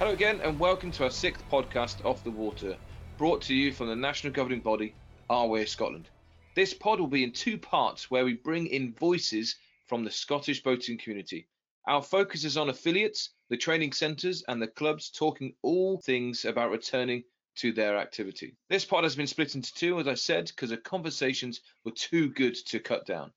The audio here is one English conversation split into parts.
Hello again, and welcome to our sixth podcast, Off the Water, brought to you from the national governing body, RYA Scotland. This pod will be in two parts where we bring in voices from the Scottish boating community. Our focus is on affiliates, the training centres, and the clubs talking all things about returning to their activity. This pod has been split into two, as I said, because the conversations were too good to cut down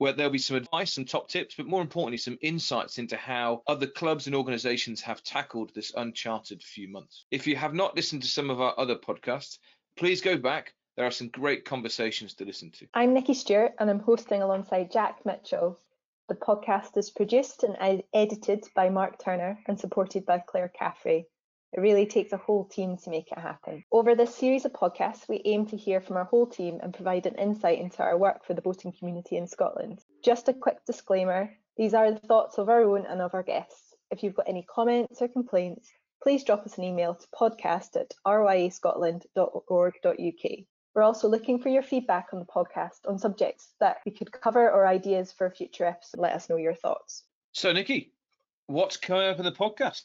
where there'll be some advice, some top tips, but more importantly, some insights into how other clubs and organizations have tackled this uncharted few months. If you have not listened to some of our other podcasts, please go back. There are some great conversations to listen to. I'm Nikki Stewart and I'm hosting alongside Jack Mitchell. The podcast is produced and edited by Mark Turner and supported by Claire Caffrey. It really takes a whole team to make it happen. Over this series of podcasts, we aim to hear from our whole team and provide an insight into our work for the boating community in Scotland. Just a quick disclaimer these are the thoughts of our own and of our guests. If you've got any comments or complaints, please drop us an email to podcast at ryascotland.org.uk. We're also looking for your feedback on the podcast on subjects that we could cover or ideas for a future episode. Let us know your thoughts. So, Nikki, what's coming up in the podcast?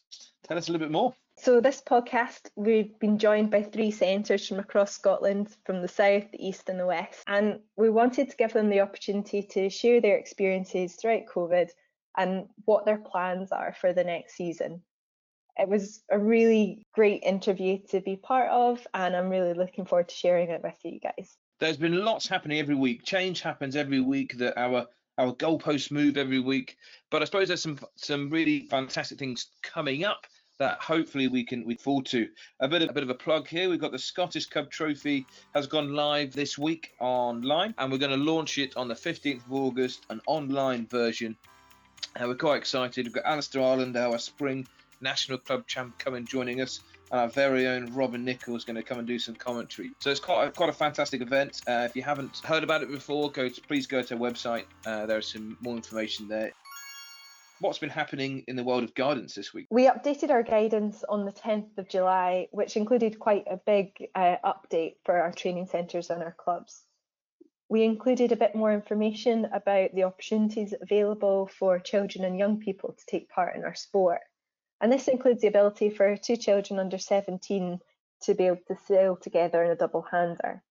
Tell us a little bit more. So, this podcast, we've been joined by three centres from across Scotland, from the south, the east, and the west. And we wanted to give them the opportunity to share their experiences throughout COVID and what their plans are for the next season. It was a really great interview to be part of, and I'm really looking forward to sharing it with you guys. There's been lots happening every week. Change happens every week. That our our goalposts move every week. But I suppose there's some some really fantastic things coming up that hopefully we can we fall to. A bit of a bit of a plug here. We've got the Scottish Cup Trophy has gone live this week online, and we're going to launch it on the 15th of August, an online version. And we're quite excited. We've got Alistair Ireland, our spring national club champ, coming joining us. And our very own Robin Nichols going to come and do some commentary. So it's quite a, quite a fantastic event. Uh, if you haven't heard about it before, go to, please go to our website. Uh, there's some more information there what's been happening in the world of guidance this week? We updated our guidance on the 10th of July, which included quite a big uh, update for our training centres and our clubs. We included a bit more information about the opportunities available for children and young people to take part in our sport. And this includes the ability for two children under 17 to be able to sail together in a double hander.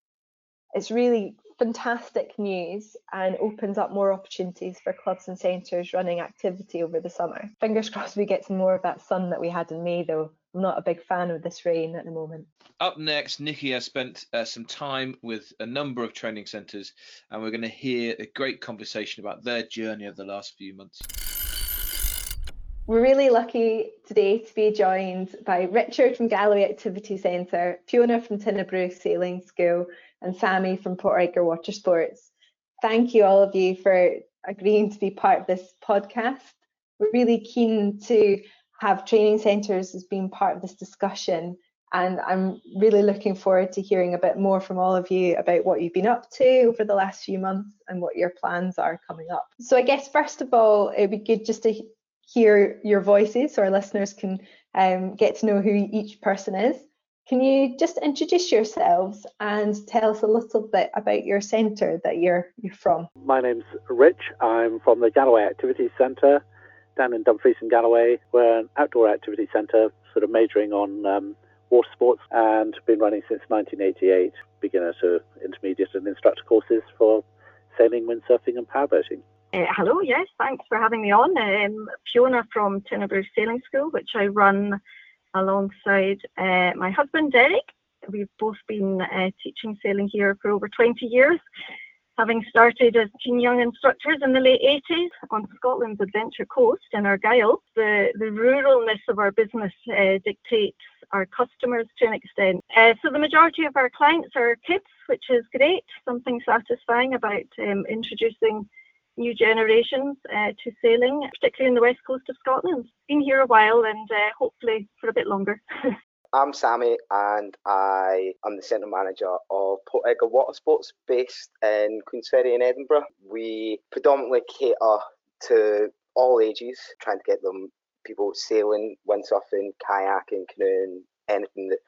It's really fantastic news and opens up more opportunities for clubs and centres running activity over the summer. Fingers crossed we get some more of that sun that we had in May, though. I'm not a big fan of this rain at the moment. Up next, Nikki has spent uh, some time with a number of training centres, and we're going to hear a great conversation about their journey of the last few months. We're really lucky today to be joined by Richard from Galloway Activity Centre, Fiona from Tighnabruaich Sailing School, and Sammy from Port Portriker Water Sports. Thank you, all of you, for agreeing to be part of this podcast. We're really keen to have training centres as being part of this discussion. And I'm really looking forward to hearing a bit more from all of you about what you've been up to over the last few months and what your plans are coming up. So, I guess, first of all, it'd be good just to hear your voices so our listeners can um, get to know who each person is. Can you just introduce yourselves and tell us a little bit about your centre that you're you're from? My name's Rich. I'm from the Galloway Activities Centre down in Dumfries and Galloway. We're an outdoor activity centre, sort of majoring on um, water sports, and been running since 1988, beginner to intermediate and instructor courses for sailing, windsurfing, and powerboating. Uh, hello, yes, thanks for having me on. Um, Fiona from Tighnabruaich Sailing School, which I run alongside uh, my husband Derek. We've both been uh, teaching sailing here for over 20 years, having started as teen young instructors in the late 80s on Scotland's Adventure Coast in Argyll. The, the ruralness of our business uh, dictates our customers to an extent. Uh, so the majority of our clients are kids, which is great, something satisfying about um, introducing new generations uh, to sailing, particularly in the west coast of Scotland. Been here a while and uh, hopefully for a bit longer. I'm Sammy and I am the centre manager of Port Edgar Water Sports based in Queensferry in Edinburgh. We predominantly cater to all ages, trying to get them people sailing, windsurfing, kayaking, canoeing, anything that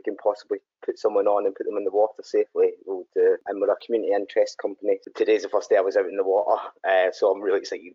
we can possibly put someone on and put them in the water safely, we'll do. And we're a community interest company. Today's the first day I was out in the water, uh, so I'm really excited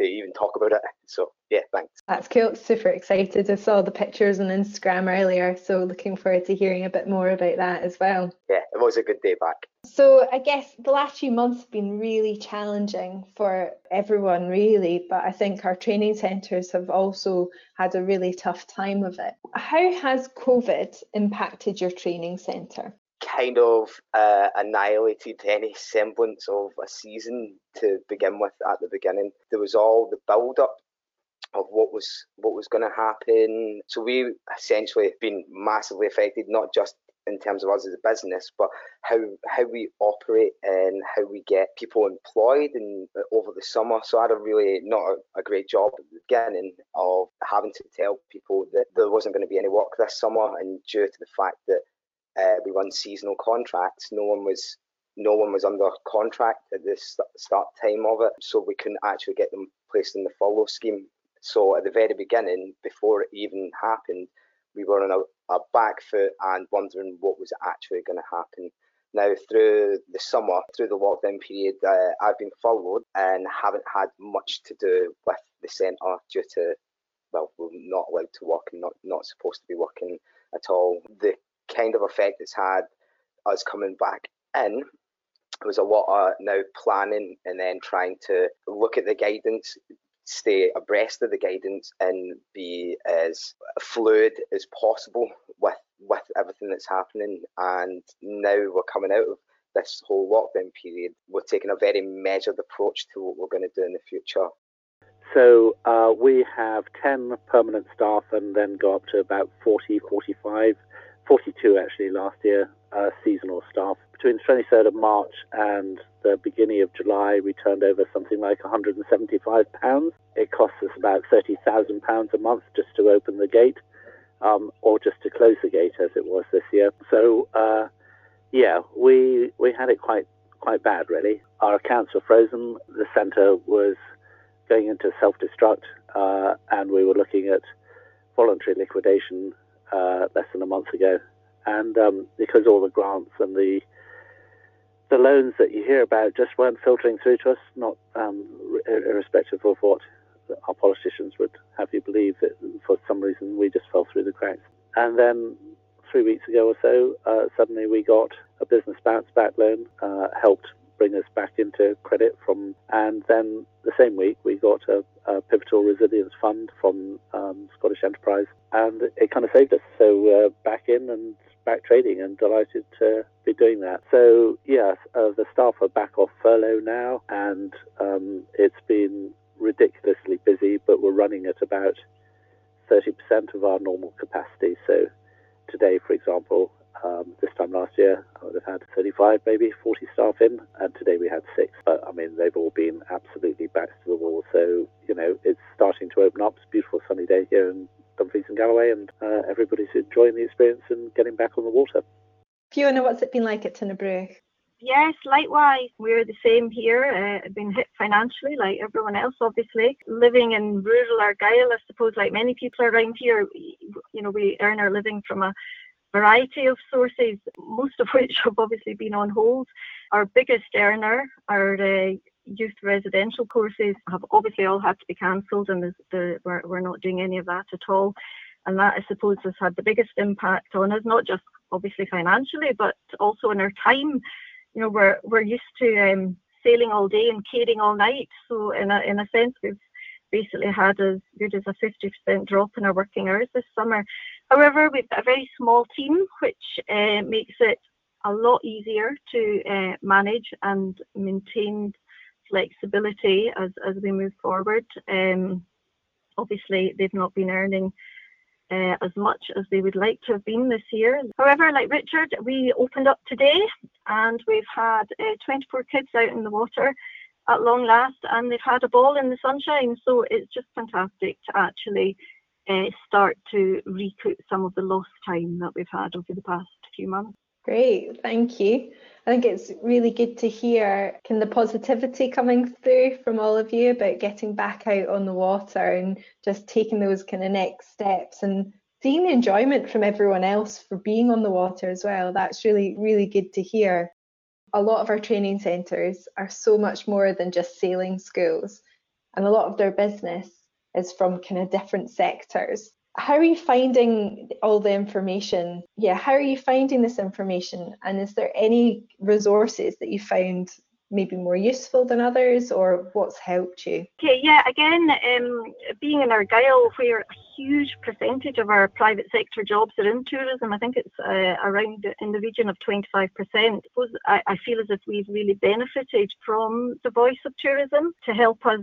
to even talk about it. So yeah, thanks. That's cool. Super excited. I saw the pictures on Instagram earlier, so looking forward to hearing a bit more about that as well. Yeah, it was a good day back. So I guess the last few months have been really challenging for everyone, really, but I think our training centres have also had a really tough time of it. How has COVID impacted your training centre? Kind of uh, annihilated any semblance of a season to begin with at the beginning. There was all the build up of what was what was going to happen. So we essentially have been massively affected, not just in terms of us as a business, but how how we operate and how we get people employed and over the summer. So I had a really not a, a great job at the beginning of having to tell people that there wasn't going to be any work this summer, and due to the fact that uh, we run seasonal contracts. No one was no one was under contract at the start time of it, so we couldn't actually get them placed in the furlough scheme. So at the very beginning, before it even happened, we were on a, a back foot and wondering what was actually going to happen. Now, through the summer, through the lockdown period, uh, I've been furloughed and haven't had much to do with the centre due to, well, we're not allowed to work and not, not supposed to be working at all. The kind of effect it's had us coming back in. Was a lot of now planning and then trying to look at the guidance stay abreast of the guidance and be as fluid as possible with with everything that's happening. And now we're coming out of this whole lockdown period we're taking a very measured approach to what we're going to do in the future. So uh, we have 10 permanent staff and then go up to about 40 45 42 actually last year, uh, seasonal staff. Between the 23rd of March and the beginning of July, we turned over something like 175 pounds. It costs us about 30,000 pounds a month just to open the gate, um, or just to close the gate as it was this year. So uh, yeah, we we had it quite quite bad really. Our accounts were frozen. The centre was going into self-destruct, uh, and we were looking at voluntary liquidation uh, less than a month ago, and um, because all the grants and the the loans that you hear about just weren't filtering through to us, not um, irrespective of what our politicians would have you believe that for some reason we just fell through the cracks. And then three weeks ago or so, uh, suddenly we got a business bounce back loan, uh, helped bring us back into credit from, and then the same week we got a, a pivotal resilience fund from um, Scottish Enterprise, and it kind of saved us. So uh, back in and back trading, and delighted to be doing that. So yes, uh, the staff are back off furlough now, and um, it's been ridiculously busy, but we're running at about 30% of our normal capacity. So today, for example, um, this time last year, I would have had 35, maybe 40 staff in, and today we had six. But I mean, they've all been absolutely back to the wall. So, you know, it's starting to open up. It's a beautiful sunny day here in Dumfries and Galloway, and uh, everybody's enjoying the experience and getting back on the water. Fiona, what's it been like at Tighnabruaich? Yes, likewise. We're the same here. Uh, been hit financially, like everyone else, obviously. Living in rural Argyll, I suppose, like many people around here, you know, we earn our living from a variety of sources, most of which have obviously been on hold. Our biggest earner, our uh, youth residential courses, have obviously all had to be cancelled, and the, we're, we're not doing any of that at all. And that, I suppose, has had the biggest impact on us, not just obviously financially, but also in our time. You know, we're we're used to um, sailing all day and caring all night, so in a in a sense, we've basically had as good as a 50% drop in our working hours this summer. However, we've got a very small team, which uh, makes it a lot easier to uh, manage and maintain flexibility as, as we move forward. Um, obviously, they've not been earning uh, as much as they would like to have been this year. However, like Richard, we opened up today and we've had uh, 24 kids out in the water at long last and they've had a ball in the sunshine. So it's just fantastic to actually uh, start to recoup some of the lost time that we've had over the past few months. Great, thank you. I think it's really good to hear of the positivity coming through from all of you about getting back out on the water and just taking those kind of next steps and seeing the enjoyment from everyone else for being on the water as well. That's really, really good to hear. A lot of our training centres are so much more than just sailing schools and a lot of their business is from kind of different sectors. How are you finding all the information? Yeah, how are you finding this information? And is there any resources that you found maybe more useful than others or what's helped you? Okay, yeah, again, um, being in Argyll, where a huge percentage of our private sector jobs are in tourism, I think it's uh, around in the region of 25%. I, I feel as if we've really benefited from the voice of tourism to help us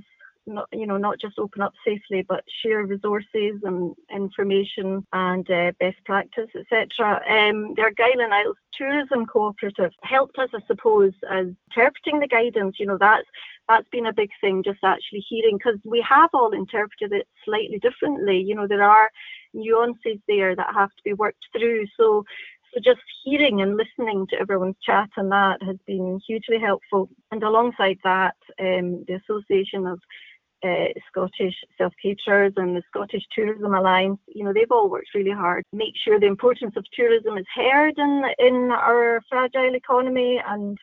not, you know, not just open up safely, but share resources and information and uh, best practice, etc. Um, the Argyll Isles Tourism Cooperative helped us, I suppose, as interpreting the guidance. You know, that's that's been a big thing, just actually hearing, because we have all interpreted it slightly differently. You know, there are nuances there that have to be worked through. So so just hearing and listening to everyone's chat and that has been hugely helpful. And alongside that, um, the Association of uh, Scottish Self Caterers and the Scottish Tourism Alliance, you know, they've all worked really hard to make sure the importance of tourism is heard in in our fragile economy. And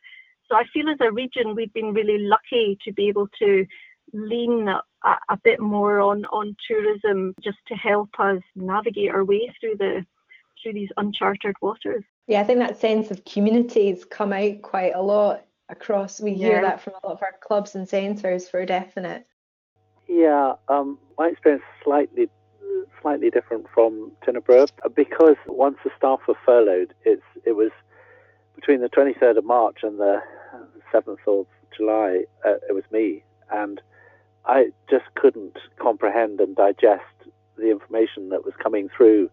so I feel as a region we've been really lucky to be able to lean a, a bit more on on tourism just to help us navigate our way through the through these uncharted waters. Yeah, I think that sense of communities come out quite a lot across. We hear that from a lot of our clubs and centres for definite. Yeah, um, my experience is slightly slightly different from Tighnabruaich because once the staff were furloughed, it's it was between the 23rd of March and the 7th of July. Uh, it was me, and I just couldn't comprehend and digest the information that was coming through.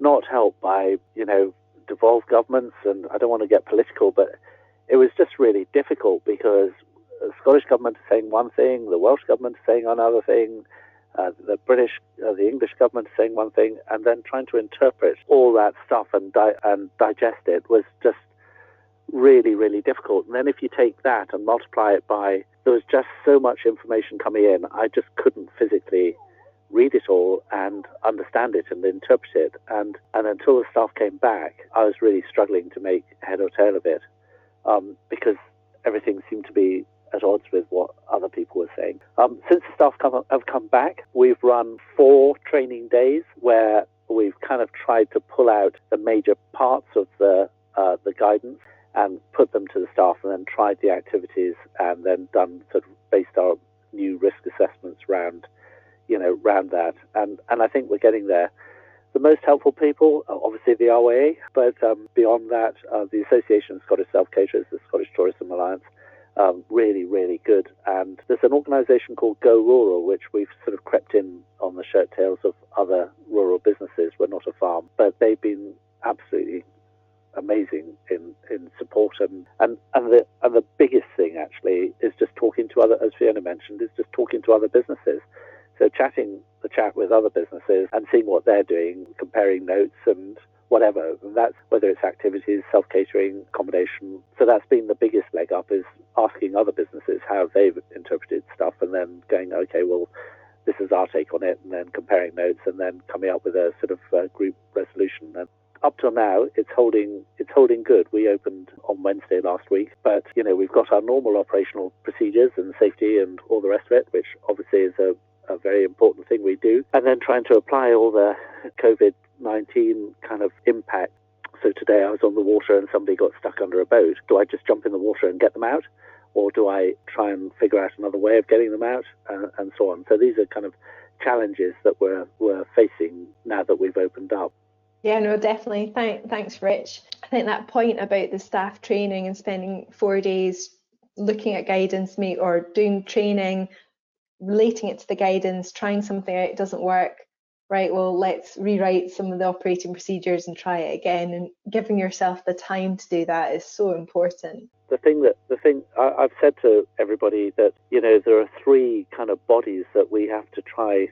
Not helped by you know devolved governments, and I don't want to get political, but it was just really difficult because the Scottish government is saying one thing, the Welsh government is saying another thing, uh, the British, uh, the English government is saying one thing, and then trying to interpret all that stuff and di- and digest it was just really, really difficult. And then if you take that and multiply it by, there was just so much information coming in, I just couldn't physically read it all and understand it and interpret it. And, and until the staff came back, I was really struggling to make head or tail of it um, because everything seemed to be at odds with what other people were saying. Um, since the staff come, have come back, we've run four training days where we've kind of tried to pull out the major parts of the uh, the guidance and put them to the staff, and then tried the activities, and then done sort of based our new risk assessments round, you know, round that. And and I think we're getting there. The most helpful people, obviously the RYA, but um, beyond that, uh, the Association of Scottish Self Caterers, the Scottish Tourism Alliance, um, really, really good. And there's an organisation called Go Rural, which we've sort of crept in on the shirt tails of other rural businesses. We're not a farm, but they've been absolutely amazing in, in support and, and, and the and the biggest thing actually is just talking to other as Fiona mentioned, is just talking to other businesses. So chatting the chat with other businesses and seeing what they're doing, comparing notes and whatever. And that's whether it's activities, self catering, accommodation. So that's been the biggest leg up is asking other businesses how they've interpreted stuff and then going, okay, well, this is our take on it, and then comparing notes and then coming up with a sort of uh, group resolution. And up till now, it's holding it's holding good. We opened on Wednesday last week, but you know we've got our normal operational procedures and safety and all the rest of it, which obviously is a, a very important thing we do. And then trying to apply all the COVID 19 kind of impact. So today I was on the water and somebody got stuck under a boat. Do I just jump in the water and get them out? Or do I try and figure out another way of getting them out uh, and so on? So these are kind of challenges that we're, we're facing now that we've opened up. Yeah, no, definitely. Thank, thanks, Rich. I think that point about the staff training and spending four days looking at guidance meet or doing training, relating it to the guidance, trying something out, it doesn't work, right, well, let's rewrite some of the operating procedures and try it again. And giving yourself the time to do that is so important. The thing that the thing I, I've said to everybody that you know there are three kind of bodies that we have to try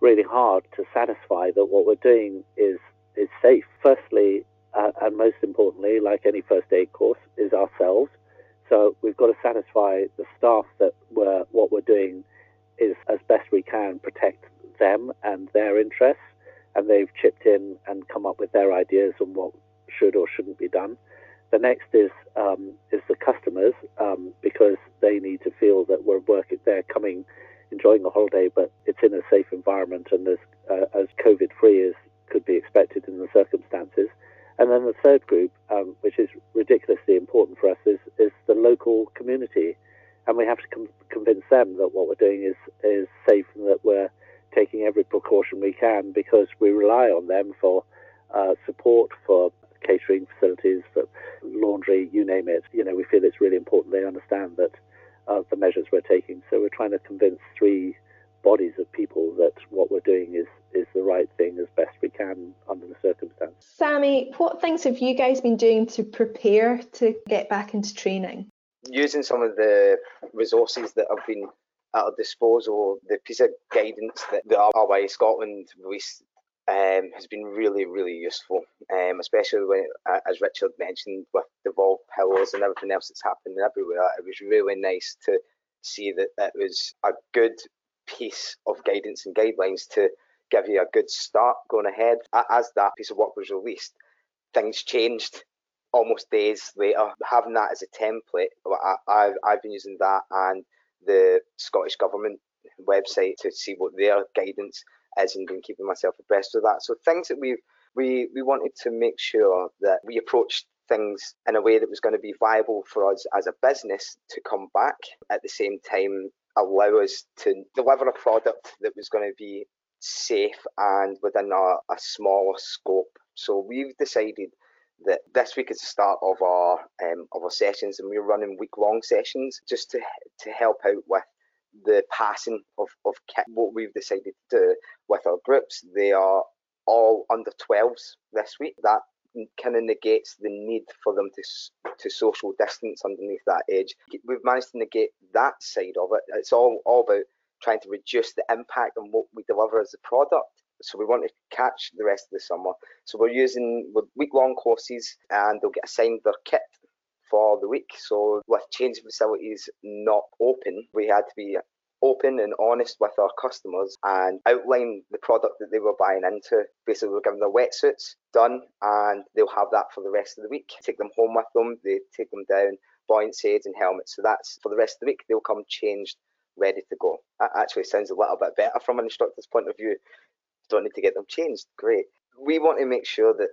really hard to satisfy that what we're doing is is safe. Firstly, uh, and most importantly, like any first aid course, is ourselves. So we've got to satisfy the staff that we're, what we're doing is as best we can protect them and their interests, and they've chipped in and come up with their ideas on what should or shouldn't be done. The next is um, is the customers um, because they need to feel that we're working. They're coming enjoying a holiday, but it's in a safe environment and as, uh, as COVID free as could be expected in the circumstances. And then the third group, um, which is ridiculously important for us, is, is the local community. And we have to com- convince them that what we're doing is, is safe and that we're taking every precaution we can because we rely on them for uh, support, for catering facilities, for laundry, you name it. You know, we feel it's really important they understand that uh, the measures we're taking. So we're trying to convince three bodies of people that what we're doing is is the right thing as best we can under the circumstances. Sammy, what things have you guys been doing to prepare to get back into training? Using some of the resources that have been at our disposal, the piece of guidance that the RYA Scotland released um, has been really, really useful, um, especially when, uh, as Richard mentioned, with the Volve pillows and everything else that's happening everywhere. It was really nice to see that it was a good piece of guidance and guidelines to give you a good start going ahead. As that piece of work was released, things changed almost days later. Having that as a template, I, have I've been using that and the Scottish Government website to see what their guidance is and been keeping myself abreast of that. So things that we we we wanted to make sure that we approached things in a way that was going to be viable for us as a business to come back at the same time allow us to deliver a product that was going to be safe and within a, a smaller scope. So we've decided that this week is the start of our um, of our sessions, and we're running week long sessions just to to help out with the passing of, of kit. What we've decided to do with our groups, they are all under 12s this week. That kind of negates the need for them to to social distance underneath that age. We've managed to negate that side of it. It's all all about trying to reduce the impact on what we deliver as a product. So we want to catch the rest of the summer. So we're using week long courses and they'll get assigned their kit for the week. So with changing facilities not open, we had to be open and honest with our customers and outline the product that they were buying into. Basically, we're giving their wetsuits done and they'll have that for the rest of the week. Take them home with them, they take them down, buoyancy aids and helmets. So that's for the rest of the week, they'll come changed, ready to go. That actually sounds a little bit better from an instructor's point of view. Don't need to get them changed. Great. We want to make sure that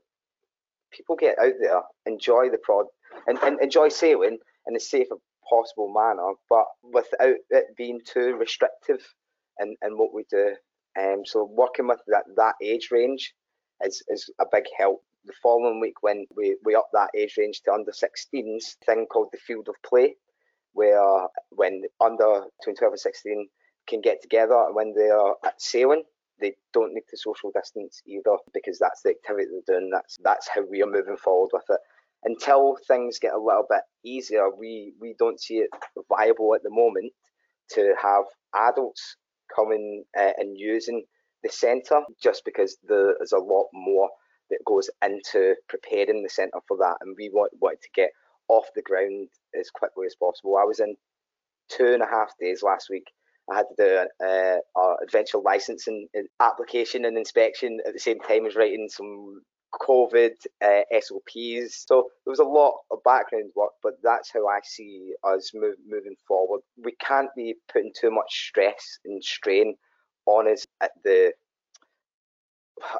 people get out there, enjoy the prod, and, and enjoy sailing in a safe possible manner, but without it being too restrictive in, in what we do. Um, so working with that, that age range is, is a big help. The following week, when we, we up that age range to under 16s, thing called the field of play, where when under between 12 and 16 can get together and when they are at sailing, they don't need to social distance either because that's the activity they're doing. That's that's how we are moving forward with it until things get a little bit easier, we, we don't see it viable at the moment to have adults coming uh, and using the centre just because there's a lot more that goes into preparing the centre for that. And we want, wanted to get off the ground as quickly as possible. I was in two and a half days last week. I had to do uh, adventure licensing application and inspection at the same time as writing some COVID uh, SOPs. So there was a lot of background work, but that's how I see us move, moving forward. We can't be putting too much stress and strain on us at the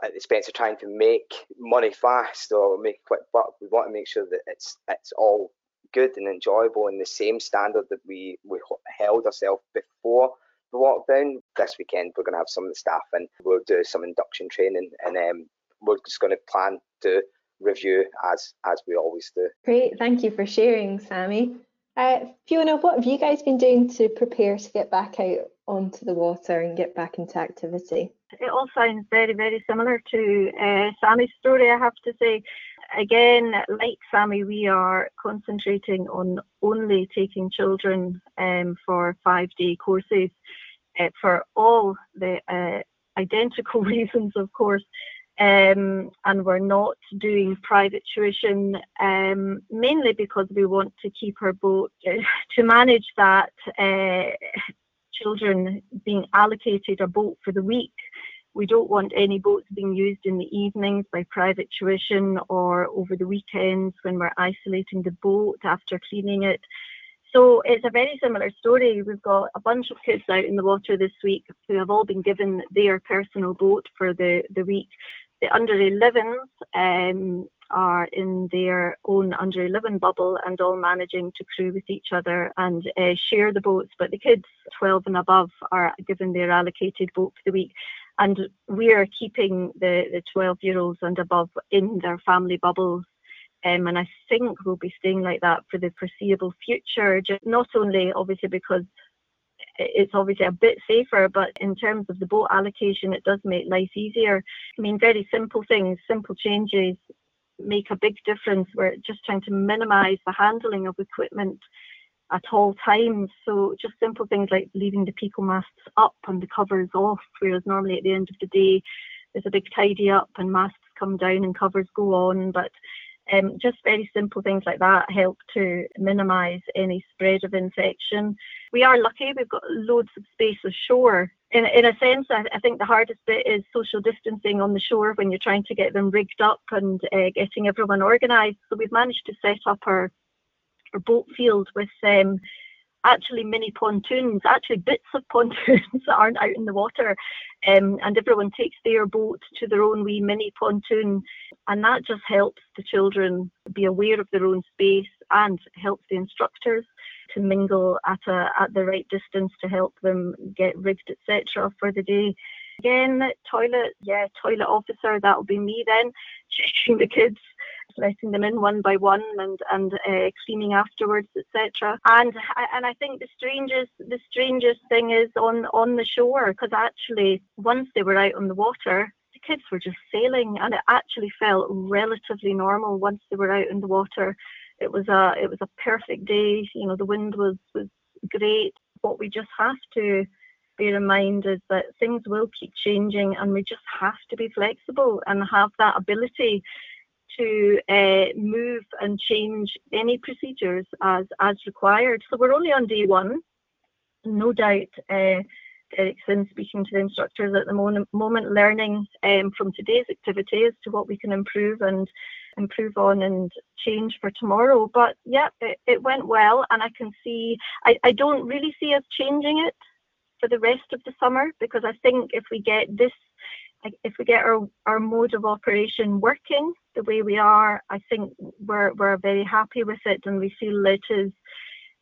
at the expense of trying to make money fast or make a quick buck. We want to make sure that it's it's all good and enjoyable in the same standard that we we held ourselves before the lockdown. This weekend we're going to have some of the staff and we'll do some induction training and um, we're just going to plan to review as as we always do. Great, thank you for sharing, Sammy. Uh, Fiona, what have you guys been doing to prepare to get back out onto the water and get back into activity? It all sounds very, very similar to uh, Sammy's story, I have to say. Again, like Sammy, we are concentrating on only taking children um, for five day courses uh, for all the uh, identical reasons, of course um, and we're not doing private tuition um, mainly because we want to keep our boat to manage that uh, children being allocated a boat for the week. We don't want any boats being used in the evenings by private tuition or over the weekends when we're isolating the boat after cleaning it. So it's a very similar story. We've got a bunch of kids out in the water this week who have all been given their personal boat for the, the week. The under 11s um, are in their own under 11 bubble and all managing to crew with each other and uh, share the boats. But the kids 12 and above are given their allocated boat for the week. And we are keeping the, the 12 year olds and above in their family bubbles um, and I think we'll be staying like that for the foreseeable future, just not only obviously because it's obviously a bit safer, but in terms of the boat allocation, it does make life easier. I mean, very simple things, simple changes make a big difference. We're just trying to minimize the handling of equipment at all times. So just simple things like leaving the Pico masts up and the covers off, whereas normally at the end of the day, there's a big tidy up and masts come down and covers go on. But um, just very simple things like that help to minimise any spread of infection. We are lucky, we've got loads of space ashore. In, in a sense, I, I think the hardest bit is social distancing on the shore when you're trying to get them rigged up and uh, getting everyone organised. So we've managed to set up our, our boat field with um, actually mini pontoons, actually bits of pontoons that aren't out in the water. Um, and everyone takes their boat to their own wee mini pontoon. And that just helps the children be aware of their own space and helps the instructors to mingle at a at the right distance to help them get rigged, etc. for the day. Again, toilet, yeah, toilet officer, that'll be me then, checking the kids letting them in one by one and and uh, cleaning afterwards, etc. And and I think the strangest the strangest thing is on on the shore because actually once they were out on the water, the kids were just sailing, and it actually felt relatively normal once they were out in the water. It was a it was a perfect day. You know, the wind was was great. What we just have to mind is that things will keep changing and we just have to be flexible and have that ability to uh, move and change any procedures as, as required. So we're only on day one. No doubt, uh, Eric's in speaking to the instructors at the moment, moment learning um, from today's activity as to what we can improve and improve on and change for tomorrow. But yeah, it, it went well, and I can see, I, I don't really see us changing it for the rest of the summer because I think if we get this if we get our, our mode of operation working the way we are, I think we're, we're very happy with it and we feel it is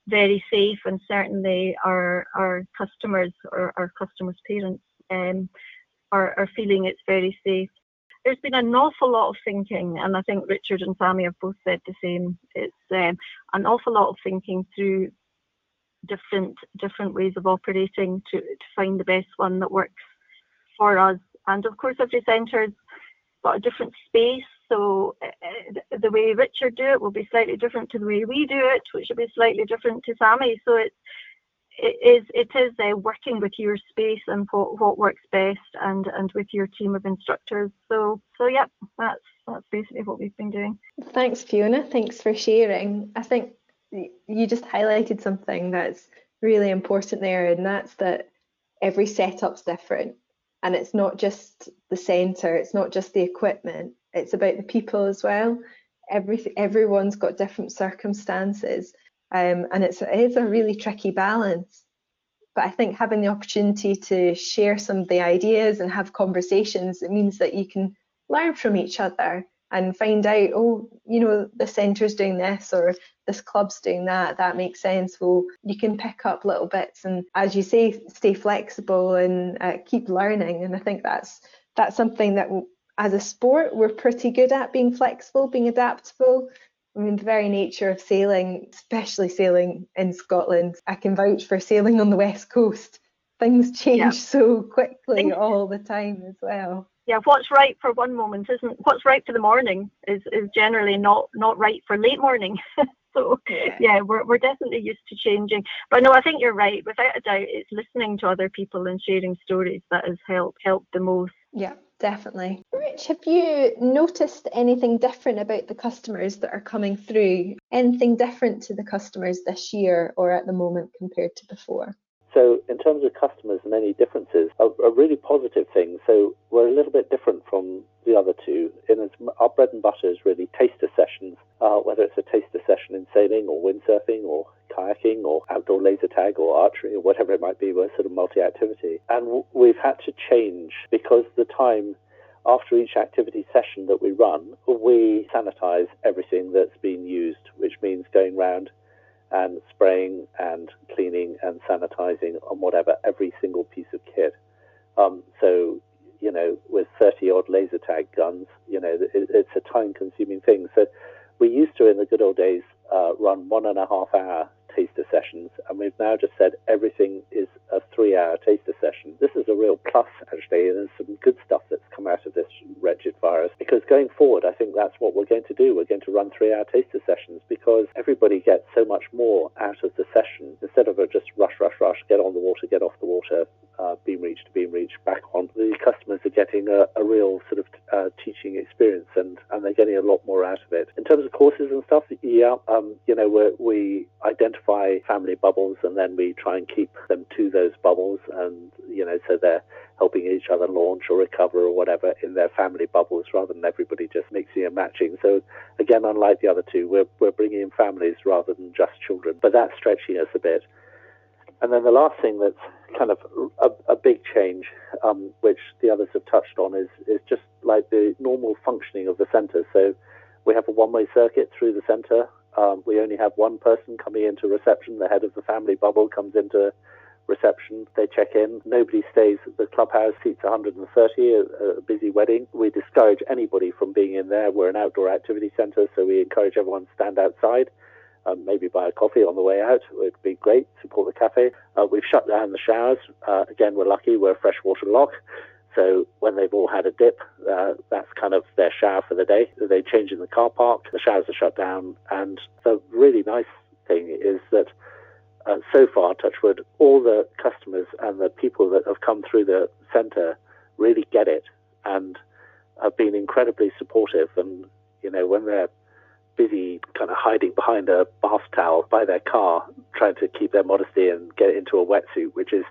very safe and certainly our, our customers or our customers' parents um, are, are feeling it's very safe. There's been an awful lot of thinking, and I think Richard and Sammy have both said the same. It's um, an awful lot of thinking through different different ways of operating to, to find the best one that works for us and of course, every centre's got a different space. So uh, the way Richard do it will be slightly different to the way we do it, which will be slightly different to Sammy. So it's it is it is uh, working with your space and what, what works best and and with your team of instructors so so yeah that's that's basically what we've been doing thanks fiona thanks for sharing i think you just highlighted something that's really important there and that's that every setup's different. And it's not just the center it's not just the equipment it's about the people as well. Everything everyone's got different circumstances um, and it's it is a really tricky balance. But i think having the opportunity to share some of the ideas and have conversations it means that you can learn from each other and find out, oh, you know, the centre's doing this or this club's doing that. That makes sense. Well, you can pick up little bits and, as you say, stay flexible and uh, keep learning. And I think that's that's something that, as a sport, we're pretty good at being flexible, being adaptable. I mean, the very nature of sailing, especially sailing in Scotland, I can vouch for sailing on the west coast. Things change yeah. so quickly all the time as well yeah, what's right for one moment isn't what's right for the morning is, is generally not not right for late morning. so yeah. yeah, we're we're definitely used to changing. But no, I think you're right. Without a doubt, it's listening to other people and sharing stories that has helped helped the most. Yeah, definitely. Rich, have you noticed anything different about the customers that are coming through? Anything different to the customers this year or at the moment compared to before? So, in terms of customers and any differences, a, a, really positive thing. So, we're a little bit different from the other two. In our bread and butter is really taster sessions, uh, whether it's a taster session in sailing or windsurfing or kayaking or outdoor laser tag or archery or whatever it might be, we're sort of multi-activity. And w- we've had to change because the time after each activity session that we run, we sanitize everything that's been used, which means going round and spraying and cleaning and sanitizing on whatever every single piece of kit. Um, so, you know, with 30 odd laser tag guns, you know, it, it's a time consuming thing. So we used to, in the good old days, uh, run one and a half hour taster sessions, and we've now just said everything is a three hour taster session. This is a real plus, actually, and there's some good stuff that's come out of this wretched virus. Because going forward, I think that's what we're going to do. We're going to run three hour taster sessions because everybody gets so much more out of the session instead of a just rush, rush, rush, get on the water, get off the water, uh, beam reach to beam reach back on. The customers are getting a, a real sort of uh, teaching experience and, and they're getting a lot more out of it. In terms of courses and stuff, yeah, um, you know, we identify family bubbles and then we try and keep them to those bubbles and, you know, so they're helping each other launch or recover or whatever in their family bubbles rather than everybody just mixing and matching. So again, unlike the other two, we're, we're bringing in families rather than just children, but that's stretching us a bit. And then the last thing that's kind of a, a big change, um, which the others have touched on, is is just like the normal functioning of the centre. So we have a one-way circuit through the centre. Um, we only have one person coming into reception. The head of the family bubble comes into reception. They check in. Nobody stays at the clubhouse. Seats 130. A, a busy wedding. We discourage anybody from being in there. We're an outdoor activity centre, so we encourage everyone to stand outside um, maybe buy a coffee on the way out. It would be great. Support the cafe. Uh, we've shut down the showers. Uh, again, we're lucky. We're a freshwater lock. So when they've all had a dip, uh, that's kind of their shower for the day. They change in the car park. The showers are shut down. And the really nice thing is that uh, so far, Touchwood, all the customers and the people that have come through the centre really get it and have been incredibly supportive. And, you know, when they're busy kind of hiding behind a bath towel by their car, trying to keep their modesty and get into a wetsuit, which is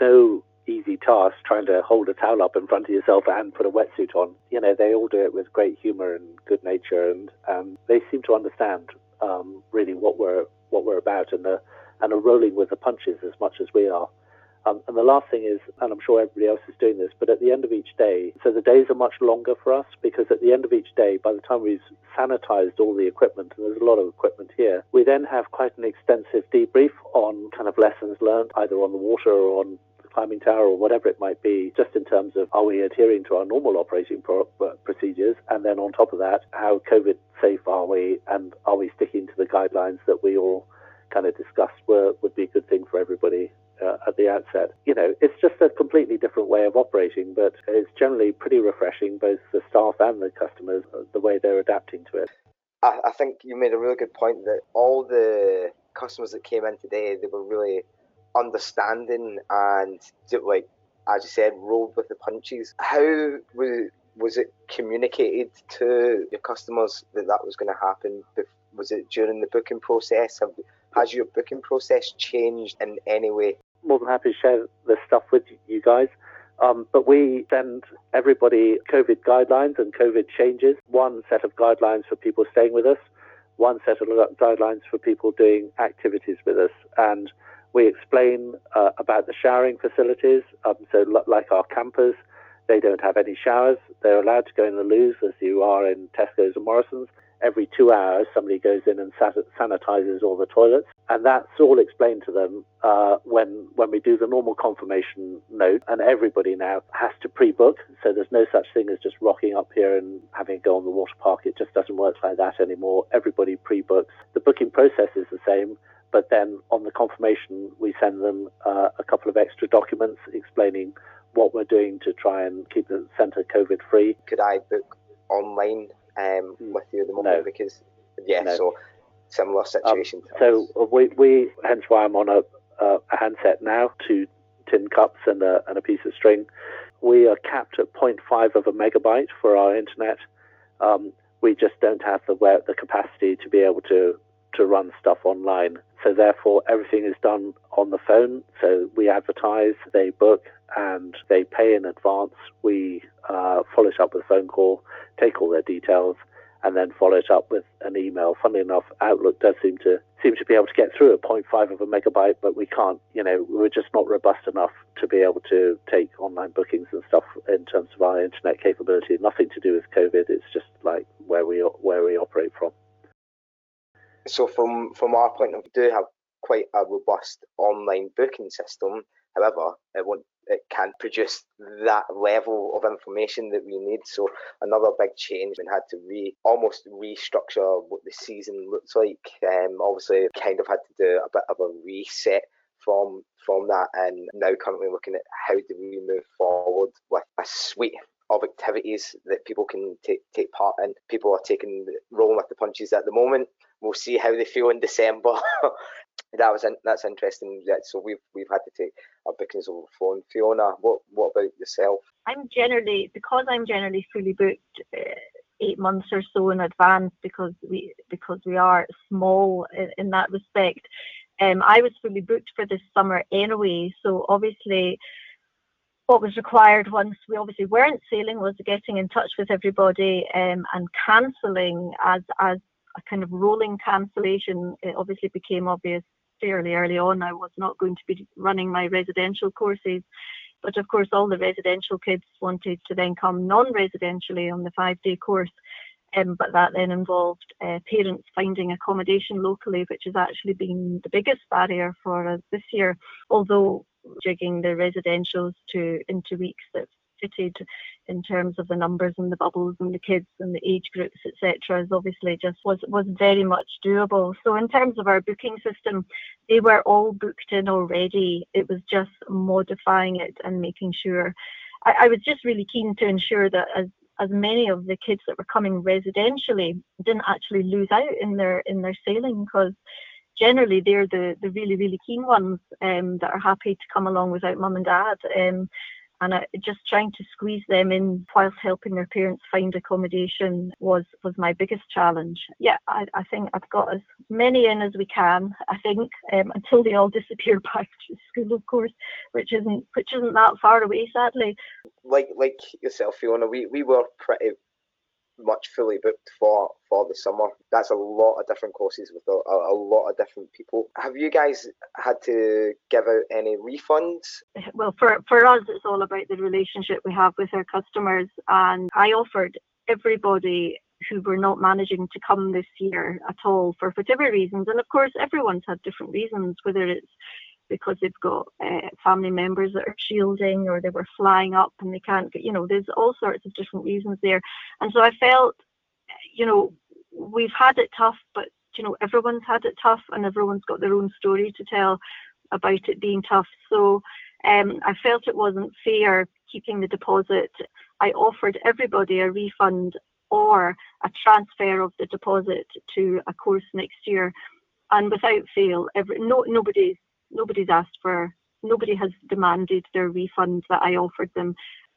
no easy task trying to hold a towel up in front of yourself and put a wetsuit on. You know, they all do it with great humor and good nature, and um, they seem to understand um, really what we're what we're about and are, and are rolling with the punches as much as we are. Um, and the last thing is, and I'm sure everybody else is doing this, but at the end of each day, so the days are much longer for us because at the end of each day, by the time we've sanitized all the equipment, and there's a lot of equipment here, we then have quite an extensive debrief on kind of lessons learned, either on the water or on climbing tower or whatever it might be, just in terms of are we adhering to our normal operating pro- uh, procedures, and then on top of that, how COVID safe are we, and are we sticking to the guidelines that we all kind of discussed were, would be a good thing for everybody uh, at the outset. You know, it's just a completely different way of operating, but it's generally pretty refreshing, both the staff and the customers, uh, the way they're adapting to it. I, I think you made a really good point that all the customers that came in today, they were really understanding and like as you said, rolled with the punches. How was was it communicated to your customers that that was going to happen? Was it during the booking process? Have, has your booking process changed in any way? more than happy to share this stuff with you guys. Um, but we send everybody COVID guidelines and COVID changes. One set of guidelines for people staying with us, one set of guidelines for people doing activities with us. And we explain uh, about the showering facilities. Um, so, like our campers, they don't have any showers. They're allowed to go in the loos as you are in Tesco's and Morrison's every two hours somebody goes in and sanitizes all the toilets, and that's all explained to them uh, when when we do the normal confirmation note. And everybody now has to pre-book, so there's no such thing as just rocking up here and having a go on the water park. It just doesn't work like that anymore. Everybody pre-books. The booking process is the same. But then on the confirmation, we send them uh, a couple of extra documents explaining what we're doing to try and keep the centre COVID free. Could I book online um, hmm. with you at the moment no. because yeah, no. so similar situation. Um, so we, we hence why I'm on a, a handset now, two tin cups and a, and a piece of string. We are capped at 0.5 of a megabyte for our internet. Um, we just don't have the the capacity to be able to to run stuff online. So therefore, everything is done on the phone. So we advertise, they book, and they pay in advance. We uh, follow it up with a phone call, take all their details, and then follow it up with an email. Funnily enough, Outlook does seem to seem to be able to get through a 0.5 of a megabyte, but we can't. You know, we're just not robust enough to be able to take online bookings and stuff in terms of our internet capability. Nothing to do with COVID. It's just like where we where we operate from. So from from our point of view, we do have quite a robust online booking system. However, it won't it can't produce that level of information that we need. So another big change and had to re almost restructure what the season looks like. Um, obviously, kind of had to do a bit of a reset from from that, and now currently looking at how do we move forward with a suite of activities that people can take take part in. People are taking rolling with the punches at the moment. We'll see how they feel in December. that was in, that's interesting. Yeah, so we've we've had to take our bookings over the phone. Fiona, what what about yourself? I'm generally because I'm generally fully booked. Uh, eight months or so in advance because we because we are small in, in that respect. Um, I was fully booked for this summer anyway, so obviously what was required once we obviously weren't sailing was getting in touch with everybody um, and cancelling as as a kind of rolling cancellation. It obviously became obvious fairly early on I was not going to be running my residential courses. But of course, all the residential kids wanted to then come non-residentially on the five-day course. Um, but that then involved uh, parents finding accommodation locally, which has actually been the biggest barrier for us this year. Although jigging the residentials to into weeks that fitted in terms of the numbers and the bubbles and the kids and the age groups, etc., is obviously just was was very much doable. So in terms of our booking system, they were all booked in already. It was just modifying it and making sure. I, I was just really keen to ensure that as as many of the kids that were coming residentially didn't actually lose out in their in their sailing because generally they're the, the really, really keen ones um, that are happy to come along without mum and dad. Um, and I, just trying to squeeze them in whilst helping their parents find accommodation was was my biggest challenge. Yeah, I, I think I've got as many in as we can. I think um, until they all disappear back to school, of course, which isn't which isn't that far away, sadly. Like like yourself, Fiona, we we were pretty much fully booked for for the summer. That's a lot of different courses with a, a, lot of different people. Have you guys had to give out any refunds? Well, for for us, it's all about the relationship we have with our customers, and I offered everybody who were not managing to come this year at all for whatever reasons, and of course, everyone's had different reasons, whether it's because they've got uh, family members that are shielding or they were flying up and they can't get, you know, there's all sorts of different reasons there. And so I felt, you know, we've had it tough, but, you know, everyone's had it tough and everyone's got their own story to tell about it being tough. So um, I felt it wasn't fair keeping the deposit. I offered everybody a refund or a transfer of the deposit to a course next year. And without fail, every, no, nobody's nobody's asked for, nobody has demanded their refund that I offered them.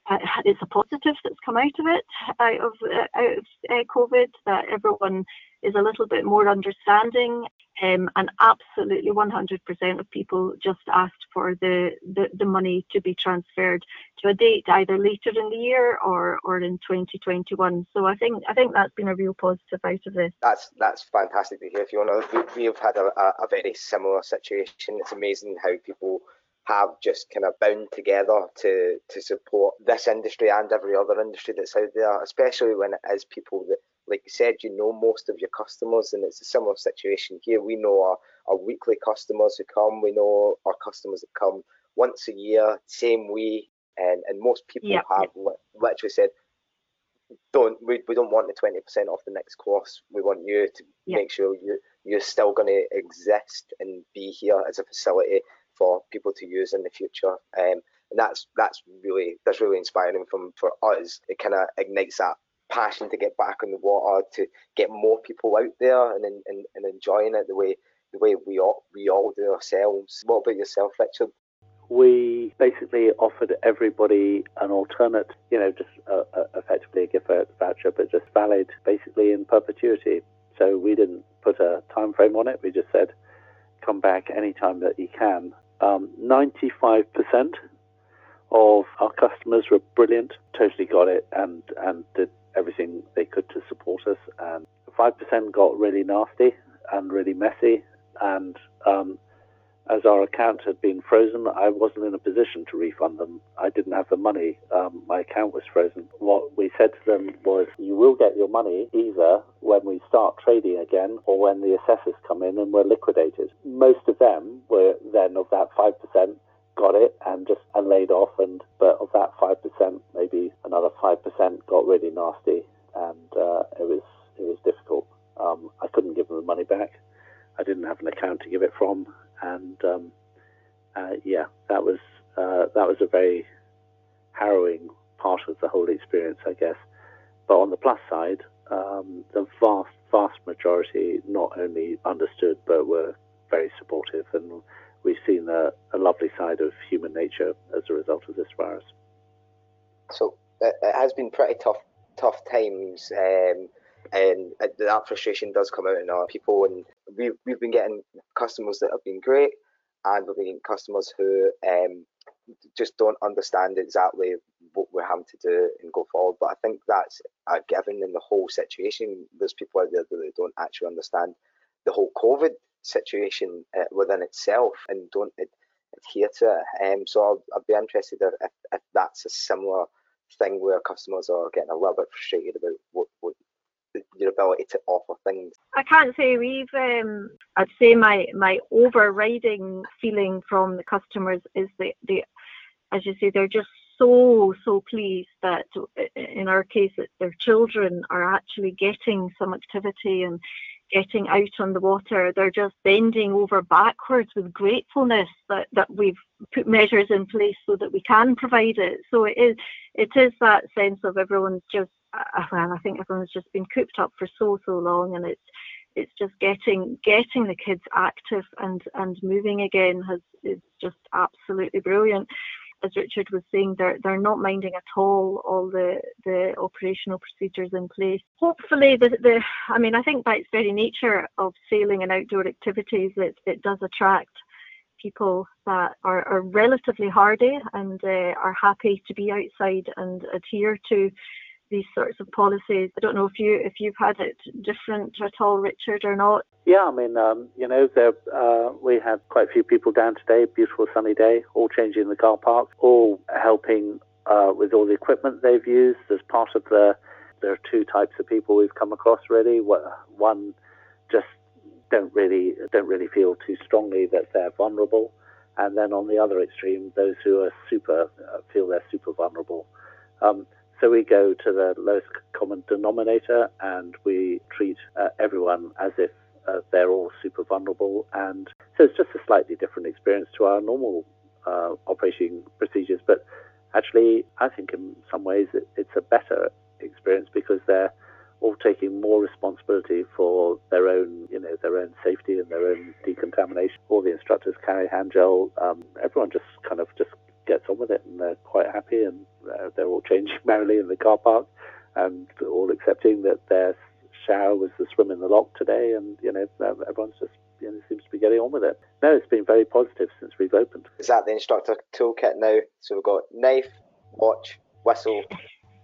Uh, it's a positive that's come out of it, out of, uh, out of uh, COVID, that everyone is a little bit more understanding. Um, and absolutely 100% of people just asked for the, the, the, money to be transferred to a date either later in the year or, or in 2021. So I think I think that's been a real positive out of this. That's that's fantastic to hear, we have had a, a very similar situation. It's amazing how people have just kind of bound together to to support this industry and every other industry that's out there, especially when it is people that like you said, you know most of your customers, and it's a similar situation here. We know our, our weekly customers who come, we know our customers that come once a year, same way, and, and most people yep. have literally said, don't we, we don't want the 20% off the next course. We want you to yep. make sure you you're still going to exist and be here as a facility for people to use in the future. Um, and that's that's really that's really inspiring from for us. It kind of ignites that passion to get back on the water, to get more people out there and, and, and enjoying it the way the way we all we all do ourselves. What about yourself, Richard? We basically offered everybody an alternate, you know, just uh, uh, effectively a gift voucher, but just valid basically in perpetuity. So we didn't put a time frame on it. We just said, come back anytime that you can. Um, 95% of our customers were brilliant, totally got it, and and did everything they could to support us. And 5% got really nasty and really messy. And um, as our account had been frozen, I wasn't in a position to refund them. I didn't have the money. Um, my account was frozen. What we said to them was, you will get your money either when we start trading again or when the assessors come in and we're liquidated. Most of them were then of that 5% got it and just and laid off and but of that 5% maybe another 5% got really nasty and uh, it was it was difficult um, I couldn't give them the money back I didn't have an account to give it from and um, uh, yeah, that was uh, that was a very harrowing part of the whole experience, I guess. But on the plus side, um, the vast vast majority not only understood but were very supportive, and we've seen a, a lovely side of human nature as a result of this virus. So it has been pretty tough tough times. Um, and that frustration does come out in our people. And we've we've been getting customers that have been great, and we've been getting customers who um, just don't understand exactly what we're having to do and go forward. But I think that's a given in the whole situation. There's people out there that don't actually understand the whole COVID situation uh, within itself and don't ad- adhere to it. Um, so I'll, I'll be interested if, if, that's a similar thing where customers are getting a little bit frustrated about what, what your ability to offer things? I can't say we've. Um, I'd say my my overriding feeling from the customers is that they, as you say, they're just so so pleased that in our case that their children are actually getting some activity and getting out on the water. They're just bending over backwards with gratefulness that, that we've put measures in place so that we can provide it. So it is it is that sense of everyone's just uh, well, I think everyone's just been cooped up for so so long, and it's it's just getting getting the kids active and and moving again has is just absolutely brilliant. As Richard was saying, they're they're not minding at all all the the operational procedures in place. Hopefully, the the I mean, I think by its very nature of sailing and outdoor activities, it it does attract people that are, are relatively hardy and uh, are happy to be outside and adhere to these sorts of policies. I don't know if you if you've had it different at all, Richard, or not. Yeah, I mean, um, you know, there uh, we had quite a few people down today. Beautiful sunny day, all changing the car park, all helping uh, with all the equipment they've used as part of the. There are two types of people we've come across really. One just don't really don't really feel too strongly that they're vulnerable, and then on the other extreme, those who are super uh, feel they're super vulnerable. Um, so we go to the lowest common denominator and we treat uh, everyone as if uh, they're all super vulnerable. And so it's just a slightly different experience to our normal uh, operating procedures. But actually, I think in some ways it, it's a better experience because they're all taking more responsibility for their own, you know, their own safety and their own decontamination. All the instructors carry hand gel. Um, everyone just kind of just gets on with it, and they're quite happy, and uh, they're all changing merrily in the car park, and all accepting that their shower was the swim in the loch today, and you know everyone's just you know, seems to be getting on with it. No, it's been very positive since we've opened. Is that the instructor toolkit now? So we've got knife, watch, whistle,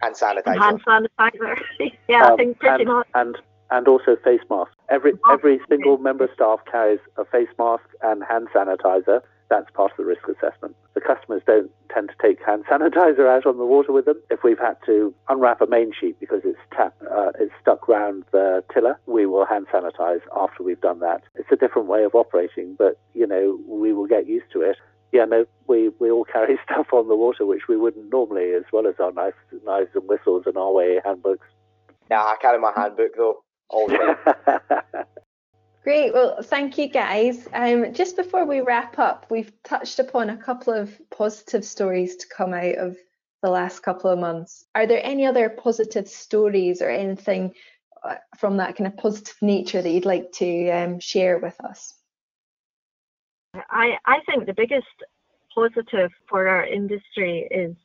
hand sanitizer. Hand sanitizer. yeah, um, I think pretty and, much. And and also face mask. Every every single member of staff carries a face mask and hand sanitizer that's part of the risk assessment. The customers don't tend to take hand sanitizer out on the water with them. If we've had to unwrap a main sheet because it's, tap, uh, it's stuck round the tiller, we will hand sanitize after we've done that. It's a different way of operating, but you know we will get used to it. Yeah, no, we, we all carry stuff on the water which we wouldn't normally, as well as our knives, knives and whistles and RYA handbooks. Yeah, I carry my handbook though all the time. Great. Well, thank you guys. Um, just before we wrap up, we've touched upon a couple of positive stories to come out of the last couple of months. Are there any other positive stories or anything uh, from that kind of positive nature that you'd like to um, share with us? I, I think the biggest positive for our industry is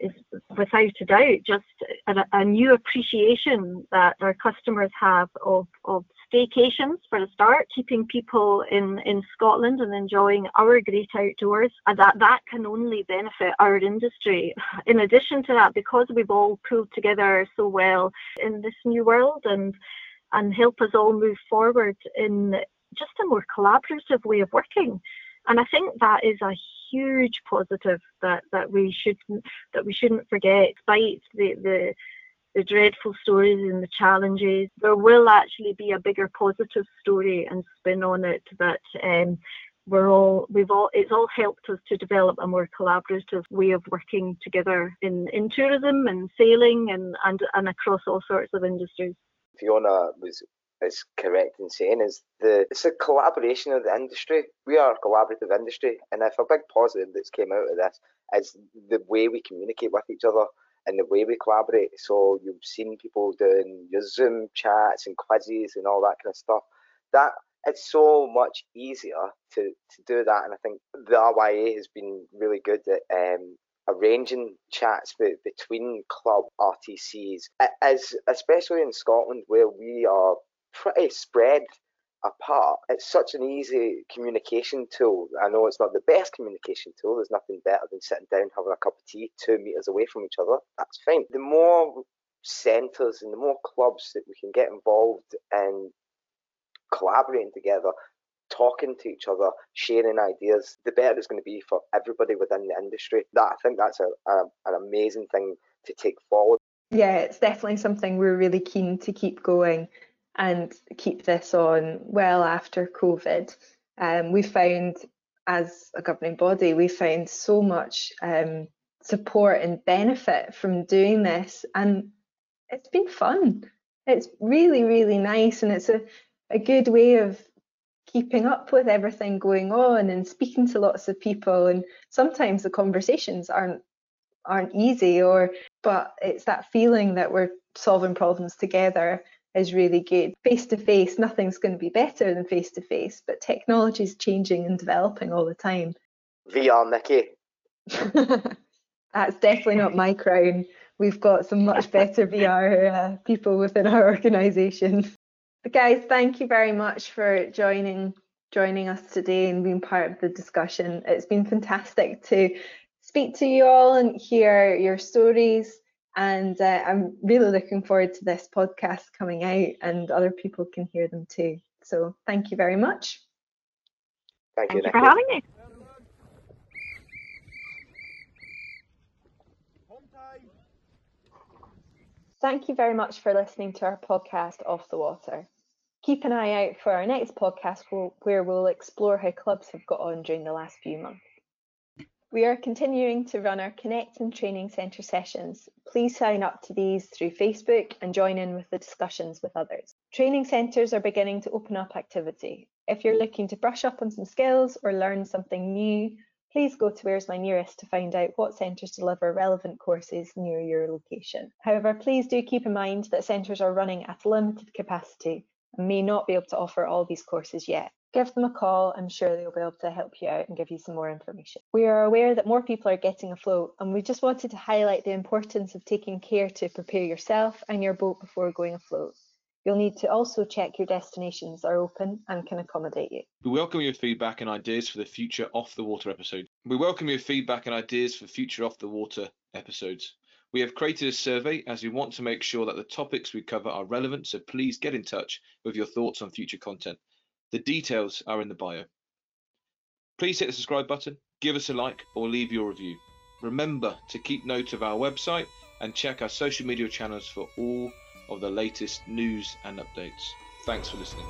is without a doubt just a, a, new appreciation that our customers have of, of staycations for a start, keeping people in, in Scotland and enjoying our great outdoors. And that, that can only benefit our industry. In addition to that, because we've all pulled together so well in this new world and and help us all move forward in just a more collaborative way of working. And I think that is a huge positive that, that we shouldn't that we shouldn't forget, despite the, the the dreadful stories and the challenges, there will actually be a bigger positive story and spin on it that um, we're all we've all it's all helped us to develop a more collaborative way of working together in, in tourism and sailing and, and and across all sorts of industries. Fiona was is correct in saying is the it's a collaboration of the industry. We are a collaborative industry, and if a big positive that's came out of this is the way we communicate with each other and the way we collaborate. So you've seen people doing your Zoom chats and quizzes and all that kind of stuff. That it's so much easier to, to do that, and I think the RYA has been really good at um, arranging chats be, between club RTCs, as especially in Scotland where we are pretty spread apart. It's such an easy communication tool. I know it's not the best communication tool. There's nothing better than sitting down having a cup of tea two meters away from each other. That's fine. The more centres and the more clubs that we can get involved in collaborating together, talking to each other, sharing ideas, the better it's going to be for everybody within the industry. That I think that's a, a an amazing thing to take forward. Yeah, it's definitely something we're really keen to keep going and keep this on well after COVID. Um, we found, as a governing body, we found so much um, support and benefit from doing this, and it's been fun. It's really, really nice, and it's a, a good way of keeping up with everything going on and speaking to lots of people. And sometimes the conversations aren't aren't easy, or but it's that feeling that we're solving problems together is really good. Face to face, nothing's going to be better than face to face, but technology is changing and developing all the time. VR, Nikki. That's definitely not my crown. We've got some much better VR uh, people within our organisation. But guys, thank you very much for joining joining us today and being part of the discussion. It's been fantastic to speak to you all and hear your stories and uh, I'm really looking forward to this podcast coming out and other people can hear them too. So thank you very much. Thank, thank you, you for having me. Thank you very much for listening to our podcast, Off the Water. Keep an eye out for our next podcast where we'll explore how clubs have got on during the last few months. We are continuing to run our Connect and Training Centre sessions. Please sign up to these through Facebook and join in with the discussions with others. Training centres are beginning to open up activity. If you're looking to brush up on some skills or learn something new, please go to Where's My Nearest to find out what centres deliver relevant courses near your location. However, please do keep in mind that centres are running at limited capacity and may not be able to offer all these courses yet give them a call. I'm sure they'll be able to help you out and give you some more information. We are aware that more people are getting afloat, and we just wanted to highlight the importance of taking care to prepare yourself and your boat before going afloat. You'll need to also check your destinations are open and can accommodate you. We welcome your feedback and ideas for the future Off the Water episode. We welcome your feedback and ideas for future Off the Water episodes. We have created a survey as we want to make sure that the topics we cover are relevant, so please get in touch with your thoughts on future content. The details are in the bio. Please hit the subscribe button, give us a like, or leave your review. Remember to keep note of our website and check our social media channels for all of the latest news and updates. Thanks for listening.